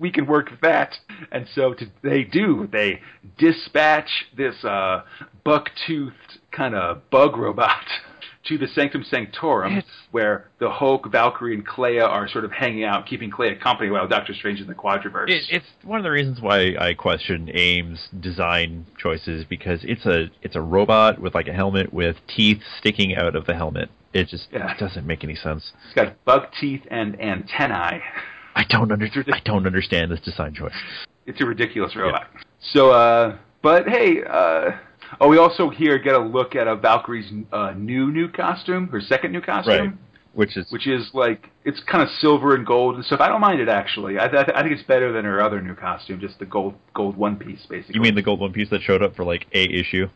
We can work with that. And so to, they do. They dispatch this uh, buck-toothed kind of bug robot *laughs* to the Sanctum Sanctorum, where the Hulk, Valkyrie, and Clea are sort of hanging out, keeping Clea company while Doctor Strange is in the Quadriverse. It, it's one of the reasons why I question AIM's design choices because it's a it's a robot with like a helmet with teeth sticking out of the helmet. It just Yeah. it doesn't make any sense. It's got bug teeth and antennae. I don't under, I don't understand this design choice. It's a ridiculous robot. So, uh, but hey, uh, oh, we also here get a look at a Valkyrie's uh, new new costume, her second new costume, Right. Which is which is like it's kind of silver and gold and stuff. I don't mind it actually. I, I, I think it's better than her other new costume, just the gold gold one piece basically. you mean the gold one piece that showed up for like a issue?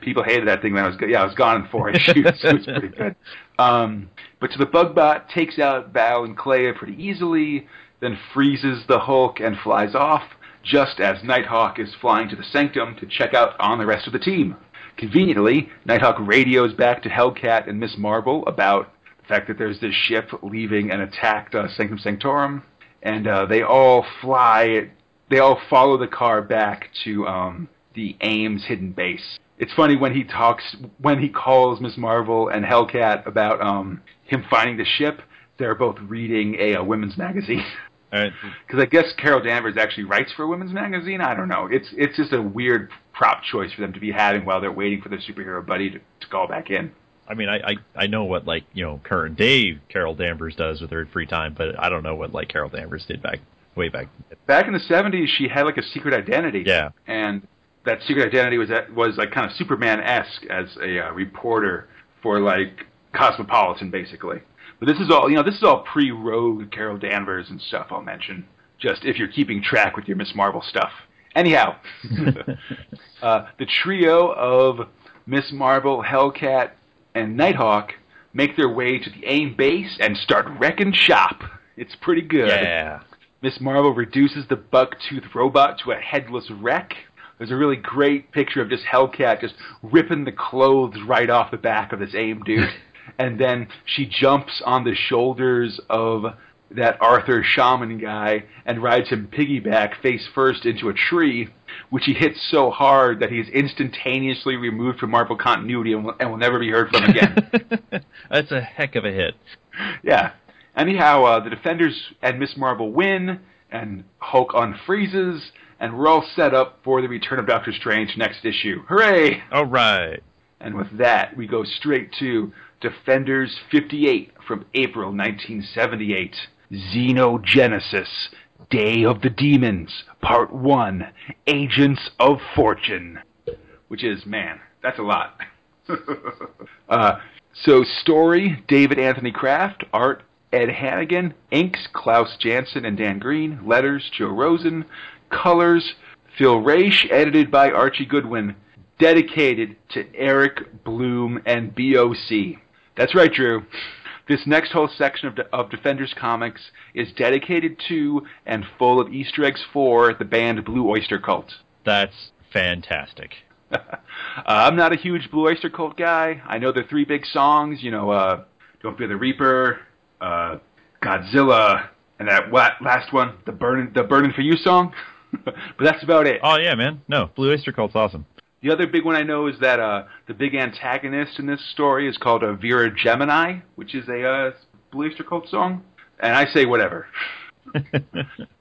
People hated that thing when I was yeah I was gone in four *laughs* issues. so it was pretty good. Um, but so the Bugbot takes out Val and Clea pretty easily, then freezes the Hulk and flies off. Just as Nighthawk is flying to the Sanctum to check out on the rest of the team. Conveniently, Nighthawk radios back to Hellcat and Miss Marvel about the fact that there's this ship leaving an attacked uh, Sanctum Sanctorum, and uh, they all fly. They all follow the car back to um, the AIM's hidden base. It's funny when he talks, when he calls Miss Marvel and Hellcat about um, him finding the ship. They're both reading a, a women's magazine. Uh, *laughs* Because I guess Carol Danvers actually writes for a women's magazine. I don't know. It's it's just a weird prop choice for them to be having while they're waiting for their superhero buddy to, to call back in. I mean, I, I I know what like you know current day Carol Danvers does with her free time, but I don't know what like Carol Danvers did back way back. Back in the '70s, she had like a secret identity. Yeah. and that secret identity was was like kind of Superman esque as a uh, reporter for like cosmopolitan, basically. But this is all, you know, this is all pre-Rogue Carol Danvers and stuff. I'll mention just if you're keeping track with your Miss Marvel stuff. Anyhow, *laughs* uh, the trio of Miss Marvel, Hellcat, and Nighthawk make their way to the AIM base and start wrecking shop. It's pretty good. Yeah. Miss Marvel reduces the buck-toothed robot to a headless wreck. There's a really great picture of just Hellcat just ripping the clothes right off the back of this AIM dude. *laughs* and then she jumps on the shoulders of that Arthur shaman guy and rides him piggyback face first into a tree, which he hits so hard that he is instantaneously removed from Marvel continuity and will, and will never be heard from again. *laughs* That's a heck of a hit. yeah. Anyhow, uh, the Defenders and Miss Marvel win, and Hulk unfreezes, and we're all set up for the return of Doctor Strange next issue. Hooray! All right. And with that, we go straight to Defenders 58 from April 1978. Xenogenesis, Day of the Demons, Part 1, Agents of Fortune. Which is, man, that's a lot. *laughs* uh, so, story David Anthony Kraft, art Ed Hannigan, inks Klaus Janson and Dan Green, letters Joe Rosen, colors Phil Raish, edited by Archie Goodwin, dedicated to Eric Bloom and BOC. That's right, Drew. This next whole section of, De- of Defenders comics is dedicated to and full of Easter eggs for the band Blue Oyster Cult. That's fantastic. *laughs* uh, I'm not a huge Blue Oyster Cult guy. I know their three big songs, you know, uh, Don't Fear the Reaper, uh, Godzilla, and that what, last one, the Burning the Burning for You song. *laughs* but that's about it. Oh yeah, man. No, Blue Oyster Cult's awesome. The other big one I know is that uh, the big antagonist in this story is called uh, Vera Gemini, which is a uh, Blue Oyster Cult song. And I say whatever. *laughs*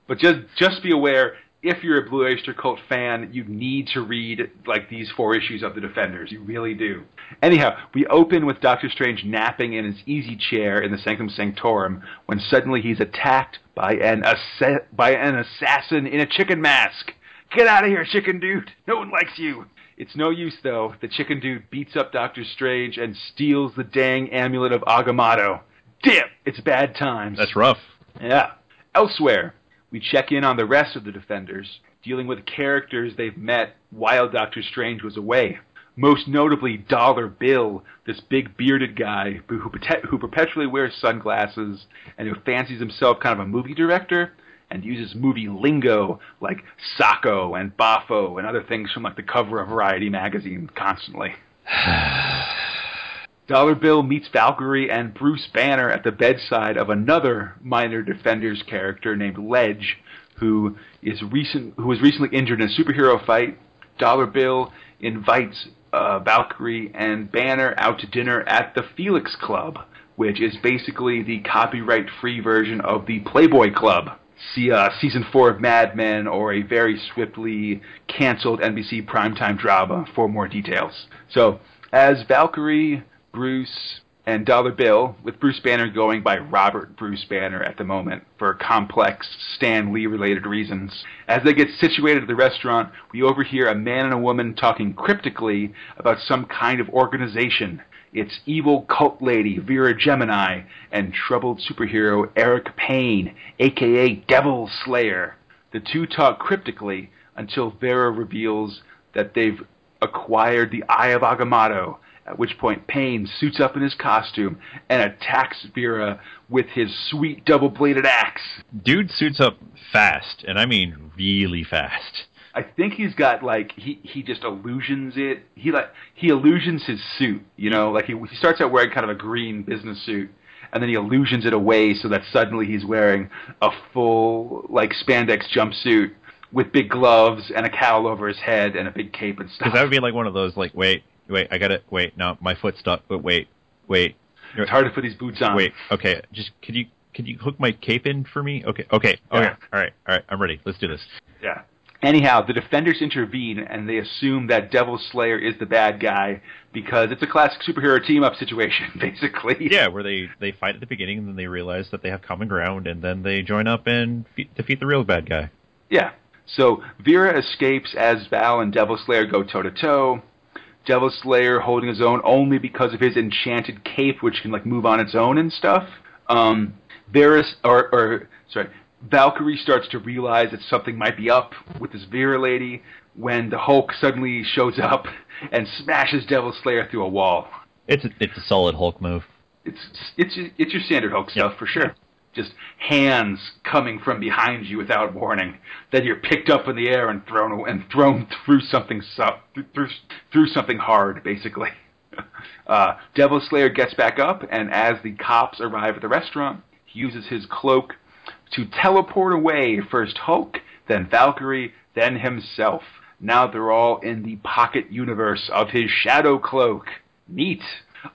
but just just be aware, if you're a Blue Oyster Cult fan, you need to read like these four issues of the Defenders. You really do. Anyhow, we open with Doctor Strange napping in his easy chair in the Sanctum Sanctorum when suddenly he's attacked by an assa- by an assassin in a chicken mask. Get out of here, chicken dude! No one likes you. It's no use though. The chicken dude beats up Doctor Strange and steals the dang amulet of Agamotto. Dip! It's bad times. That's rough. Yeah. Elsewhere, we check in on the rest of the Defenders, dealing with characters they've met while Doctor Strange was away. Most notably, Dollar Bill, this big bearded guy who, who, perpetually wears sunglasses and who fancies himself kind of a movie director and uses movie lingo like socko and boffo and other things from like the cover of Variety magazine constantly. *sighs* Dollar Bill meets Valkyrie and Bruce Banner at the bedside of another minor Defenders character named Ledge, who is recent who was recently injured in a superhero fight. Dollar Bill invites uh, Valkyrie and Banner out to dinner at the Felix Club, which is basically the copyright-free version of the Playboy Club. See uh, season four of Mad Men or a very swiftly canceled NBC primetime drama for more details. So, as Valkyrie, Bruce, and Dollar Bill, with Bruce Banner going by Robert Bruce Banner at the moment for complex Stan Lee related reasons. As they get situated at the restaurant, we overhear a man and a woman talking cryptically about some kind of organization. It's evil cult lady Vera Gemini and troubled superhero Eric Payne, aka Devil Slayer. The two talk cryptically until Vera reveals that they've acquired the Eye of Agamotto, at which point Payne suits up in his costume and attacks Vera with his sweet double-bladed axe. Dude suits up fast, and I mean really fast. I think he's got like he he just illusions it. He like he illusions his suit, you know, like he he starts out wearing kind of a green business suit and then he illusions it away so that suddenly he's wearing a full like spandex jumpsuit with big gloves and a cowl over his head and a big cape and stuff. Because that would be like one of those, like, wait, wait, I got to Wait, no, my foot's stuck. But wait, wait, it's hard to put these boots on. wait. Okay, just could you could you hook my cape in for me? Okay, okay, Yeah. okay. All right, all right. I'm ready. Let's do this. Yeah. Anyhow, the defenders intervene and they assume that Devil Slayer is the bad guy because it's a classic superhero team up situation, *laughs* basically. Yeah, where they they fight at the beginning, and then they realize that they have common ground, and then they join up and fe- defeat the real bad guy. Yeah. So Vera escapes as Val and Devil Slayer go toe to toe. Devil Slayer holding his own only because of his enchanted cape, which can like move on its own and stuff. Um, Varys, or, or sorry, Valkyrie starts to realize that something might be up with this Vera lady when the Hulk suddenly shows up *laughs* and smashes Devil Slayer through a wall. It's a, it's a solid Hulk move. It's it's it's your standard Hulk stuff Yep. for sure. Just hands coming from behind you without warning. Then you're picked up in the air and thrown and thrown through something so, through through something hard, basically. *laughs* Uh, Devil Slayer gets back up, and as the cops arrive at the restaurant, he uses his cloak to teleport away first Hulk, then Valkyrie, then himself. Now they're all in the pocket universe of his shadow cloak. Neat.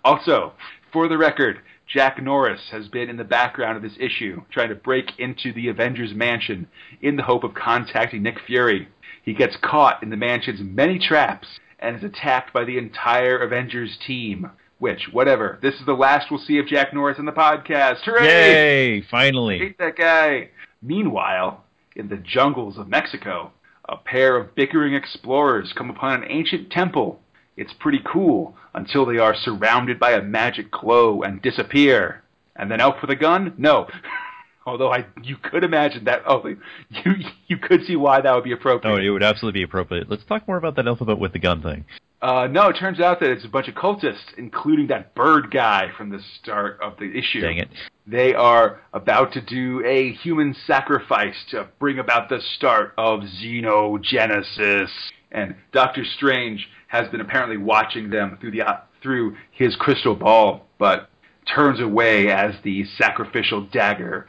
Also, for the record, Jack Norris has been in the background of this issue, trying to break into the Avengers mansion in the hope of contacting Nick Fury. He gets caught in the mansion's many traps and is attacked by the entire Avengers team. Which, whatever. This is the last we'll see of Jack Norris in the podcast. Hooray! Yay! Finally. Hate that guy. Meanwhile, in the jungles of Mexico, a pair of bickering explorers come upon an ancient temple. It's pretty cool until they are surrounded by a magic glow and disappear. And then out with a gun? No. *laughs* Although I, you could imagine that. Oh, *laughs* you you could see why that would be appropriate. Oh, it would absolutely be appropriate. Let's talk more about that alphabet with the gun thing. Uh, no, it turns out that it's a bunch of cultists, including that bird guy from the start of the issue. Dang it. They are about to do a human sacrifice to bring about the start of xenogenesis. And Doctor Strange has been apparently watching them through the through his crystal ball, but turns away as the sacrificial dagger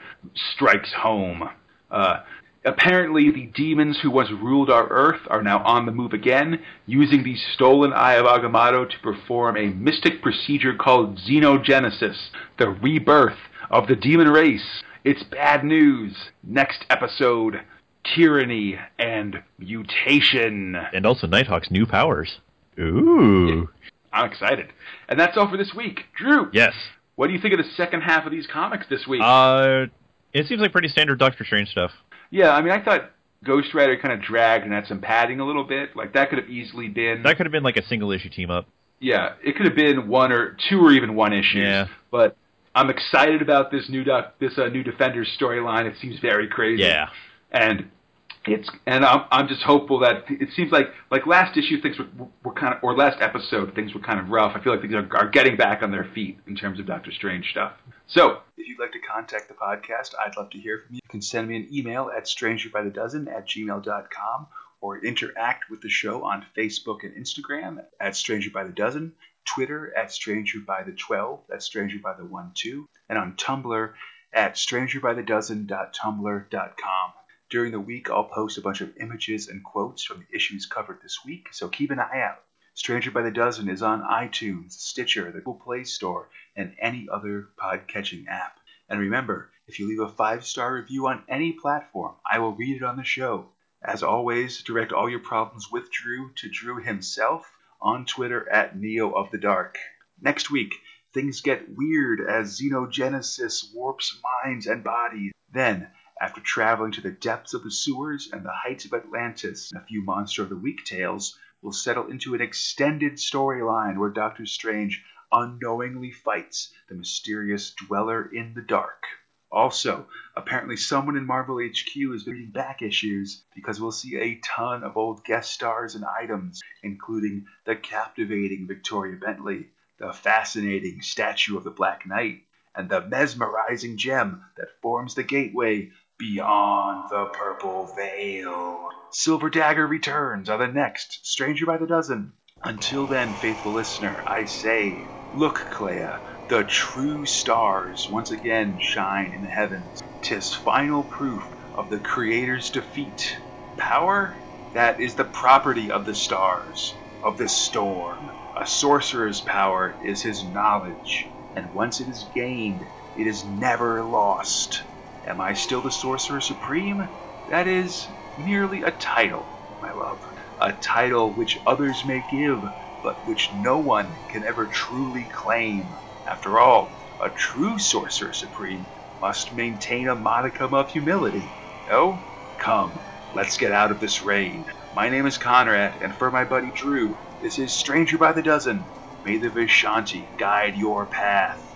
strikes home. Uh, apparently, the demons who once ruled our Earth are now on the move again, using the stolen Eye of Agamotto to perform a mystic procedure called xenogenesis, the rebirth of the demon race. It's bad news. Next episode tyranny and mutation. And also Nighthawk's new powers. Ooh. I'm excited. And that's all for this week. Drew, Yes. what do you think of the second half of these comics this week? Uh, it seems like pretty standard Doctor Strange stuff. yeah, I mean, I thought Ghost Rider kind of dragged and had some padding a little bit. Like, that could have easily been. That could have been like a single issue team up. yeah, it could have been one or two or even one issue. Yeah. But I'm excited about this new doc, this uh, new Defenders storyline. It seems very crazy. Yeah. And it's and I'm I'm just hopeful that it seems like like last issue things were, were kind of or last episode things were kind of rough. I feel like things are, are getting back on their feet in terms of Doctor Strange stuff. So if you'd like to contact the podcast, I'd love to hear from you. You can send me an email at strangerbythedozen at gmail.com or interact with the show on Facebook and Instagram at Stranger by the Dozen, Twitter at Stranger by the Twelve, that's Stranger by the One Two, and on Tumblr at strangerbythedozen.tumblr.com. During the week, I'll post a bunch of images and quotes from the issues covered this week, so keep an eye out. Stranger by the Dozen is on iTunes, Stitcher, the Google Play Store, and any other pod-catching app. And remember, if you leave a five-star review on any platform, I will read it on the show. As always, direct all your problems with Drew to Drew himself on Twitter at Neo of the Dark. Next week, things get weird as xenogenesis warps minds and bodies. Then, after traveling to the depths of the sewers and the heights of Atlantis a few Monster of the Week tales, we'll settle into an extended storyline where Doctor Strange unknowingly fights the mysterious Dweller in the Dark. Also, apparently someone in Marvel HQ is reading back issues because we'll see a ton of old guest stars and items, including the captivating Victoria Bentley, the fascinating statue of the Black Knight, and the mesmerizing gem that forms the gateway beyond the purple veil. Silver Dagger returns are the next Stranger by the Dozen. Until then, faithful listener, I say, look, Clea, the true stars once again shine in the heavens. Tis final proof of the Creator's defeat. Power? That is the property of the stars, of the storm. A sorcerer's power is his knowledge, and once it is gained, it is never lost. Am I still the Sorcerer Supreme? That is merely a title, my love. A title which others may give, but which no one can ever truly claim. After all, a true Sorcerer Supreme must maintain a modicum of humility. No? Come, let's get out of this rain. My name is Conrad, and for my buddy Drew, This is Stranger by the Dozen. May the Vishanti guide your path.